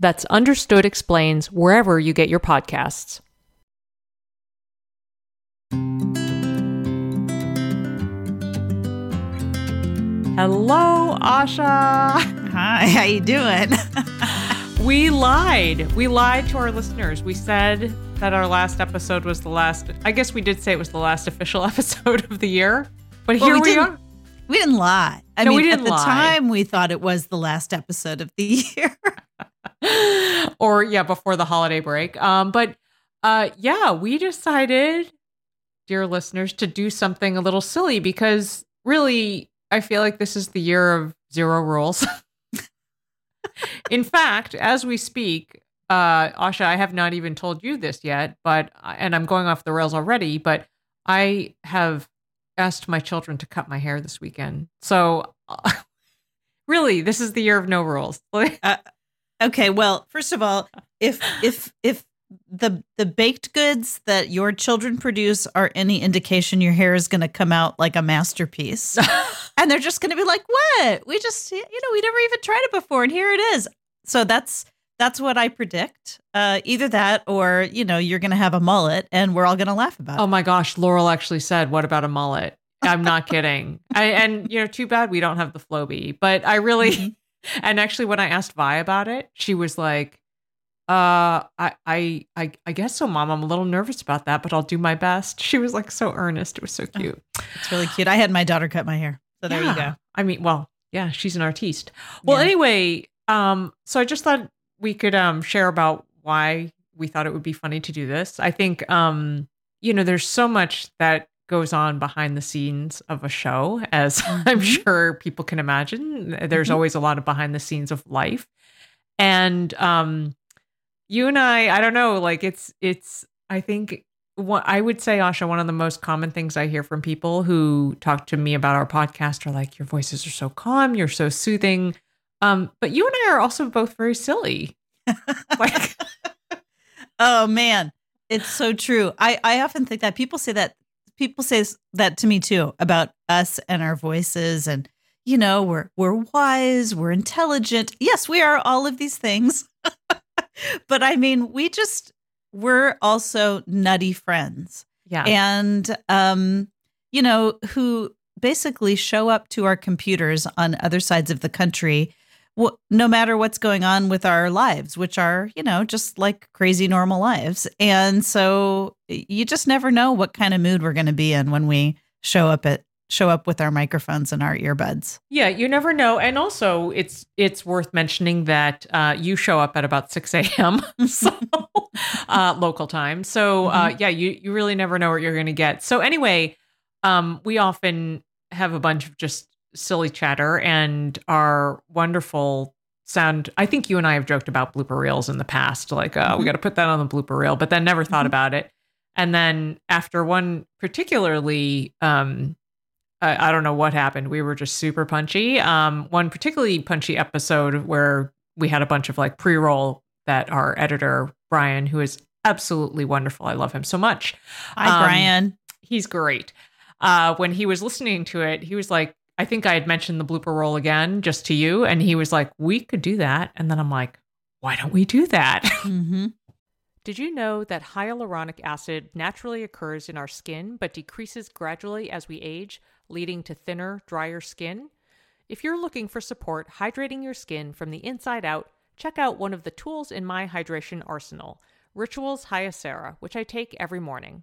That's Understood Explains wherever you get your podcasts. Hello, Asha. Hi, how you doing? we lied. We lied to our listeners. We said that our last episode was the last. I guess we did say it was the last official episode of the year, but Well, here we we, are. we didn't lie. I No, we mean, didn't at the lie. time we thought it was the last episode of the year. Or yeah, before the holiday break. Um, but uh, yeah, we decided, dear listeners, to do something a little silly because really, I feel like this is the year of zero rules. In fact, as we speak, uh, Asha, I have not even told you this yet, but and I'm going off the rails already, but I have asked my children to cut my hair this weekend. So, really, this is the year of no rules. Okay, well, first of all, if if if the the baked goods that your children produce are any indication your hair is going to come out like a masterpiece. and they're just going to be like, "What? We just you know, we never even tried it before and here it is." So that's that's what I predict. Uh either that or, you know, you're going to have a mullet and we're all going to laugh about it. Oh my gosh, Laurel actually said, "What about a mullet?" I'm not kidding. I, and you know, too bad we don't have the Flowbee. But I really, Mhm. And actually, when I asked Vi about it, she was like, "Uh, I, I, I, I guess so, Mom. I'm a little nervous about that, but I'll do my best." She was like so earnest. It was so cute. It's really cute. I had my daughter cut my hair. So there you go. I mean, well, yeah, she's an artiste. Well, Yeah. anyway, um, so I just thought we could um share about why we thought it would be funny to do this. I think um, you know, there's so much that goes on behind the scenes of a show, as I'm Mhm. sure people can imagine. There's Mhm. always a lot of behind the scenes of life. And um you and I, I don't know, like it's it's I think what I would say, Asha, one of the most common things I hear from people who talk to me about our podcast are like, your voices are so calm, you're so soothing. Um, but you and I are also both very silly. Like, Oh man, it's so true. I I often think that people say that people say that to me too about us and our voices and you know, we're we're wise, we're intelligent. Yes, we are all of these things. but I mean, we just we're also nutty friends. yeah. and um you know who basically show up to our computers on other sides of the country no matter what's going on with our lives which are you know just like crazy normal lives and so you just never know what kind of mood we're going to be in when we show up at show up with our microphones and our earbuds Yeah, you never know. And also it's it's worth mentioning that uh you show up at about 6 a.m. so uh local time. So uh yeah, you you really never know what you're gonna get. So anyway, um we often have a bunch of just silly chatter and our wonderful sound I think you and I have joked about blooper reels in the past, like uh we Mhm. gotta put that on the blooper reel, but then never thought Mhm. about it. And then after one particularly um I, I don't know what happened. We were just super punchy. Um, one particularly punchy episode where we had a bunch of like pre-roll that our editor Brian, who is absolutely wonderful, I love him so much. hi Um, brian He's great. Uh, when he was listening to it, he was like, I think I had mentioned the blooper roll again just to you, and he was like, "We could do that." And then I'm like, "Why don't we do that?" hmm Did you know that hyaluronic acid naturally occurs in our skin but decreases gradually as we age, leading to thinner, drier skin? If you're looking for support hydrating your skin from the inside out, check out one of the tools in my hydration arsenal Ritual's Hyacera, which I take every morning.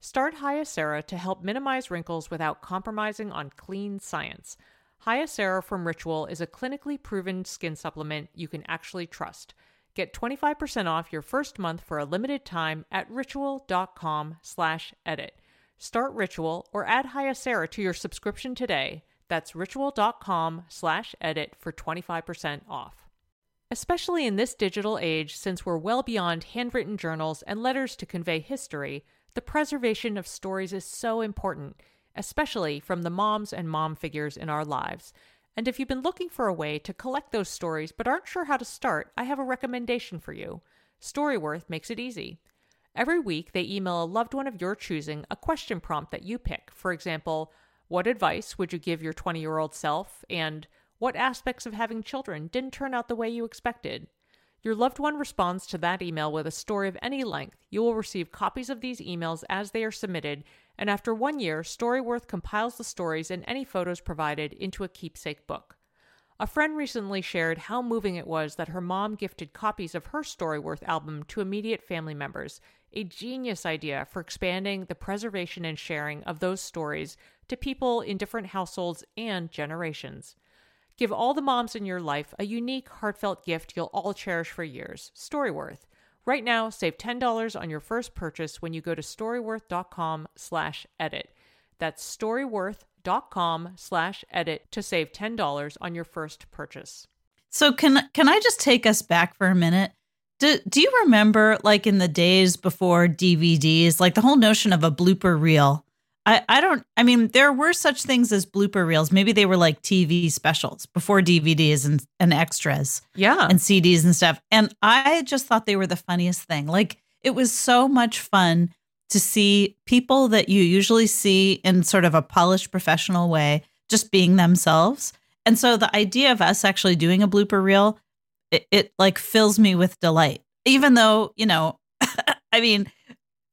Start Hyacera to help minimize wrinkles without compromising on clean science. Hyacera from Ritual is a clinically proven skin supplement you can actually trust. Get 25% off your first month for a limited time at ritual.com slash edit. Start Ritual or add Hyacera to your subscription today. That's ritual.com slash edit for 25% off. Especially in this digital age, since we're well beyond handwritten journals and letters to convey history, the preservation of stories is so important, especially from the moms and mom figures in our lives. And if you've been looking for a way to collect those stories but aren't sure how to start, I have a recommendation for you. Storyworth makes it easy. Every week, they email a loved one of your choosing a question prompt that you pick. For example, what advice would you give your 20 year old self? And what aspects of having children didn't turn out the way you expected? Your loved one responds to that email with a story of any length. You will receive copies of these emails as they are submitted and after one year, Storyworth compiles the stories and any photos provided into a keepsake book. A friend recently shared how moving it was that her mom gifted copies of her Storyworth album to immediate family members, a genius idea for expanding the preservation and sharing of those stories to people in different households and generations. Give all the moms in your life a unique, heartfelt gift you'll all cherish for years Storyworth. Right now, save $10 on your first purchase when you go to storyworth.com slash edit. That's storyworth.com slash edit to save $10 on your first purchase. So can can I just take us back for a minute? Do, do you remember like in the days before DVDs, like the whole notion of a blooper reel? I, I don't I mean there were such things as blooper reels. Maybe they were like TV specials before DVDs and, and extras. Yeah. And CDs and stuff. And I just thought they were the funniest thing. Like it was so much fun to see people that you usually see in sort of a polished professional way just being themselves. And so the idea of us actually doing a blooper reel, it, it like fills me with delight. Even though, you know, I mean,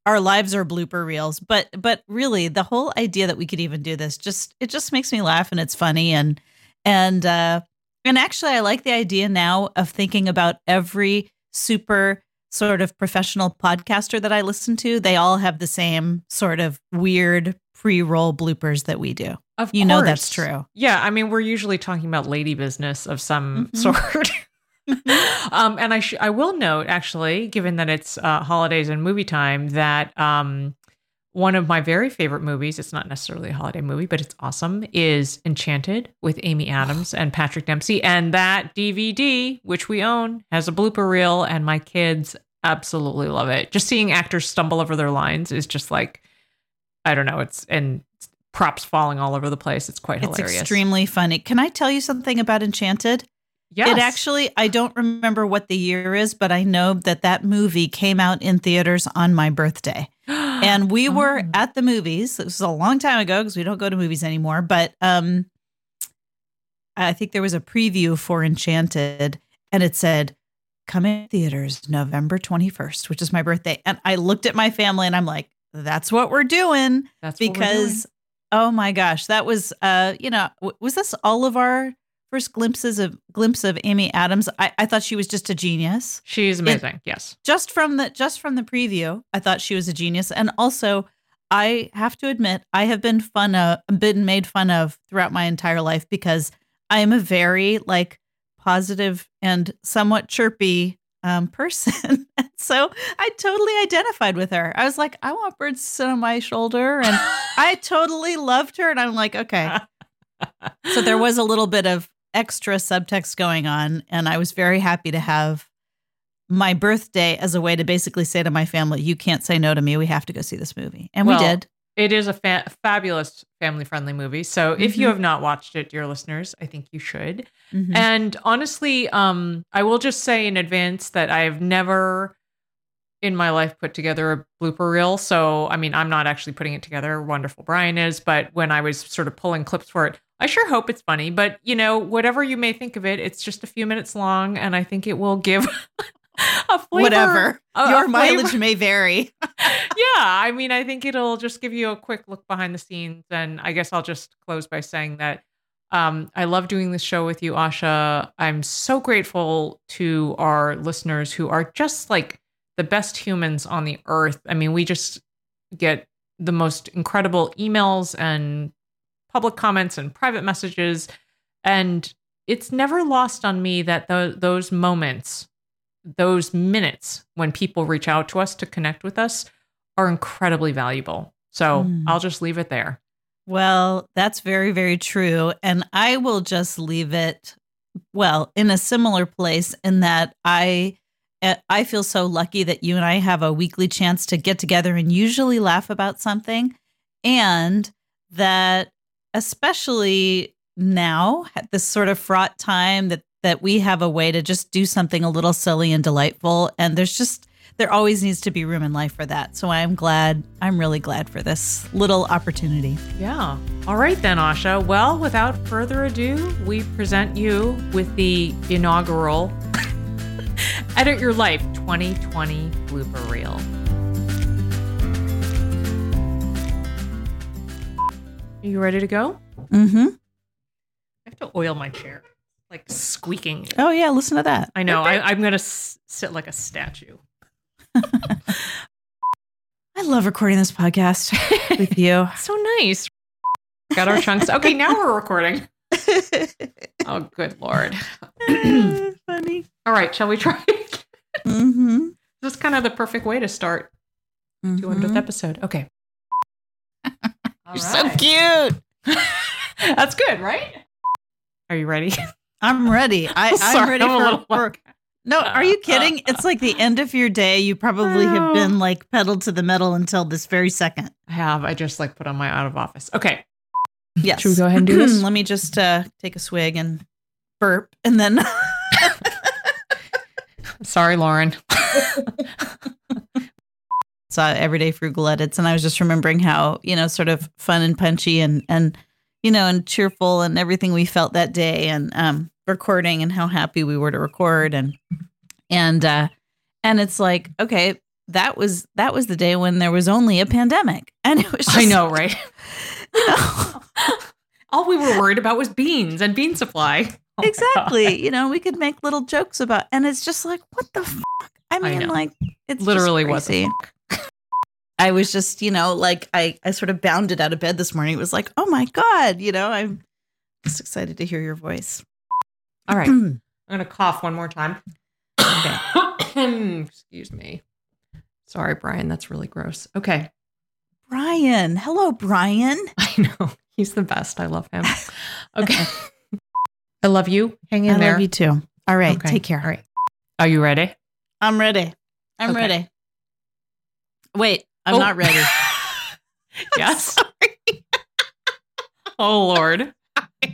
our lives are blooper reels but but really the whole idea that we could even do this just it just makes me laugh and it's funny and and uh and actually i like the idea now of thinking about every super sort of professional podcaster that i listen to they all have the same sort of weird pre-roll bloopers that we do of you course. know that's true yeah i mean we're usually talking about lady business of some mm-hmm. sort um, and I sh- I will note actually, given that it's uh, holidays and movie time, that um, one of my very favorite movies, it's not necessarily a holiday movie, but it's awesome, is Enchanted with Amy Adams and Patrick Dempsey. And that DVD, which we own, has a blooper reel, and my kids absolutely love it. Just seeing actors stumble over their lines is just like, I don't know, it's and props falling all over the place. It's quite hilarious. It's extremely funny. Can I tell you something about Enchanted? Yes. It actually, I don't remember what the year is, but I know that that movie came out in theaters on my birthday. and we were oh. at the movies. This was a long time ago because we don't go to movies anymore. But um, I think there was a preview for Enchanted and it said, come in theaters November 21st, which is my birthday. And I looked at my family and I'm like, that's what we're doing. That's because, doing. oh my gosh, that was, uh, you know, was this all of our first glimpses of glimpse of Amy Adams, I, I thought she was just a genius. She's amazing. It, yes. Just from the just from the preview, I thought she was a genius. And also, I have to admit, I have been fun of been made fun of throughout my entire life because I am a very like positive and somewhat chirpy um, person. so I totally identified with her. I was like, I want birds to sit on my shoulder. And I totally loved her. And I'm like, okay. so there was a little bit of extra subtext going on. And I was very happy to have my birthday as a way to basically say to my family, you can't say no to me. We have to go see this movie. And well, we did. It is a fa- fabulous family friendly movie. So mm-hmm. if you mm-hmm. have not watched it, dear listeners, I think you should. Mm-hmm. And honestly, um, I will just say in advance that I have never in my life put together a blooper reel. So, I mean, I'm not actually putting it together. Wonderful Brian is, but when I was sort of pulling clips for it, I sure hope it's funny. But, you know, whatever you may think of it, it's just a few minutes long and I think it will give a flavor. Whatever. a- Your a mileage flavor. may vary. yeah, I mean, I think it'll just give you a quick look behind the scenes. And I guess I'll just close by saying that um, I love doing this show with you, Asha. I'm so grateful to our listeners who are just like the best humans on the earth. I mean, we just get the most incredible emails and public comments and private messages. And it's never lost on me that tho- those moments, those minutes when people reach out to us to connect with us are incredibly valuable. So Mm. I'll just leave it there. Well, that's very, very true. And I will just leave it, well, in a similar place in that I. eh, I feel so lucky that you and I have a weekly chance to get together and usually laugh about something. And that, especially now, at this sort of fraught time, that, that we have a way to just do something a little silly and delightful. And there's just, there always needs to be room in life for that. So I'm glad, I'm really glad for this little opportunity. Yeah. All right, then, Asha. Well, without further ado, we present you with the inaugural Edit Your Life 2020 blooper reel. Are you ready to go? Mm-hmm. I have to oil my chair, like squeaking. Oh yeah, listen to that. I know. I, I'm going to s- sit like a statue. I love recording this podcast with you. So nice. Got our chunks. Okay, now we're recording. Oh, good Lord. Funny. All right, shall we try? Mm-hmm. this is kind of the perfect way to start 200th episode. Okay. You're so cute. That's good, right? Are you ready? I'm ready. I, I'm Sorry, ready I'm a for, little for- No, are you kidding? It's like the end of your day. You probably have been like pedaled to the metal until this very second. I have. I just like put on my out of office. Okay. Yes. Should we go ahead and do this? Let me just uh, take a swig and burp, and then Sorry, Lauren. Saw everyday frugal edits and i was just remembering how you know sort of fun and punchy and and you know and cheerful and everything we felt that day and um recording and how happy we were to record. And and uh and it's like okay that was that was the day when there was only a pandemic. And it was just, I know, right? you know, All we were worried about was beans and bean supply. Oh exactly. You know we could make little jokes about and it's just like what the fuck? I mean know. like it's Literally what the crazy. I was just, you know, like I, I sort of bounded out of bed this morning. It was like, oh my God, you know, I'm just excited to hear your voice. All right. I'm going to cough one more time. Okay. Excuse me. Sorry, Brian. That's really gross. Okay. Brian. Hello, Brian. I know. He's the best. I love him. Okay. I love you. Hang in I there. I love you too. All right. Okay. Take care. All right. Are you ready? I'm ready. I'm Okay. ready. Wait, I'm Oh. not ready. yes. oh, Lord.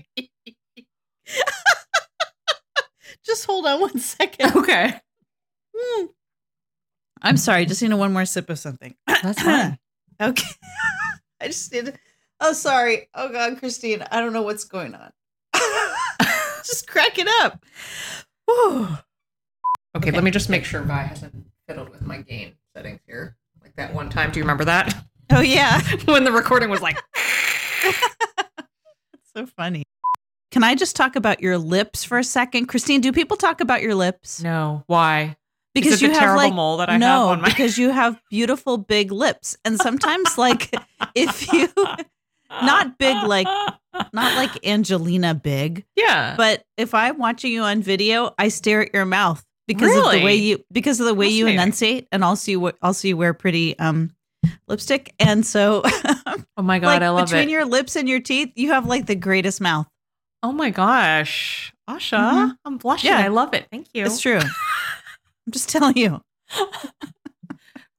just hold on one second. Okay. Hmm. I'm sorry. Just need one more sip of something. That's fine. Okay. I just need. Oh, sorry. Oh God, Christine. I don't know what's going on. just crack it up. Whew. Okay, Okay. let me just make sure Vi hasn't fiddled with my gain settings here. Like that one time. Do you remember that? Oh yeah, when the recording was like, so funny. Can I just talk about your lips for a second, Christine? Do people talk about your lips? no, why? Because you have terrible like mole that I no, have on my because you have beautiful big lips, and sometimes like if you not big like not like Angelina big, yeah. but if I'm watching you on video, I stare at your mouth because of the way you because of the way you enunciate, and also you also you wear pretty um lipstick, and so oh my god, like I love between it. your lips and your teeth, you have like the greatest mouth. oh my gosh, Asha, Mhm. I'm blushing. Yeah. I love it. Thank you, It's true. I'm just telling you.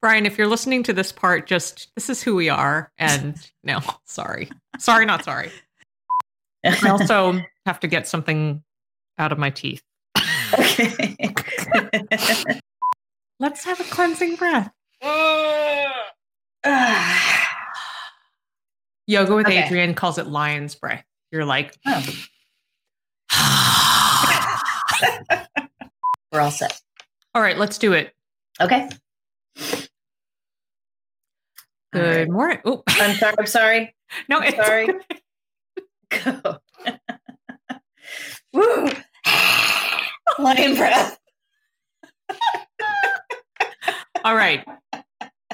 Brian. If you're listening to this part, just this is who we are. And no, sorry, sorry, not sorry. I also have to get something out of my teeth. Okay. Let's have a cleansing breath. Yoga with Okay. Adriene calls it lion's breath. You're like, Oh. We're all set. all right, let's do it. Okay. Good morning. Oh, I'm sorry. I'm sorry. no, it's Sorry. Go. Woo. Lion breath. All right.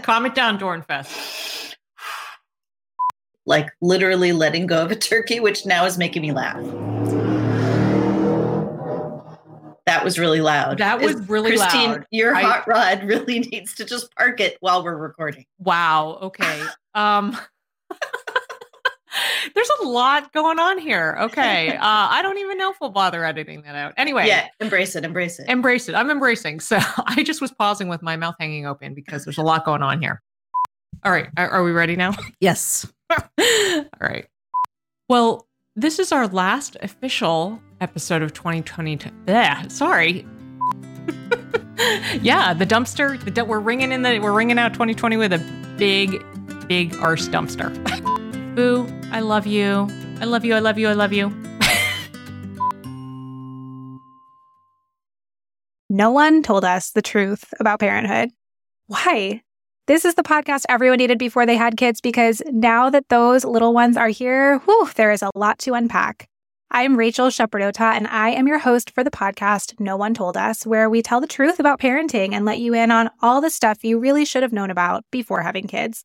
Calm it down, Dornfest. Like literally letting go of a turkey, which now is making me laugh. That was really loud. That was Is- really Christine, loud. your I- hot rod really needs to just park it while we're recording. Wow. Okay. Um There's a lot going on here. Okay. Uh I don't even know if we'll bother editing that out. Anyway, Yeah, embrace it. Embrace it. embrace it. I'm embracing. So I just was pausing with my mouth hanging open because there's a lot going on here. All right. Are, are we ready now? yes. All right. Well, this is our last official episode of 2022. Yeah, sorry. yeah, the dumpster. The, we're ringing in the. We're ringing out 2020 with a big, big arse dumpster. Boo! I love you. I love you. I love you. I love you. No one told us the truth about parenthood. Why? This is the podcast everyone needed before they had kids because now that those little ones are here, whew, there is a lot to unpack. I'm Rachel Shepardota, and I am your host for the podcast No One Told Us, where we tell the truth about parenting and let you in on all the stuff you really should have known about before having kids.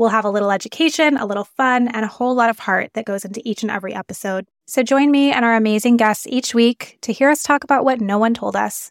We'll have a little education, a little fun, and a whole lot of heart that goes into each and every episode. So join me and our amazing guests each week to hear us talk about what no one told us.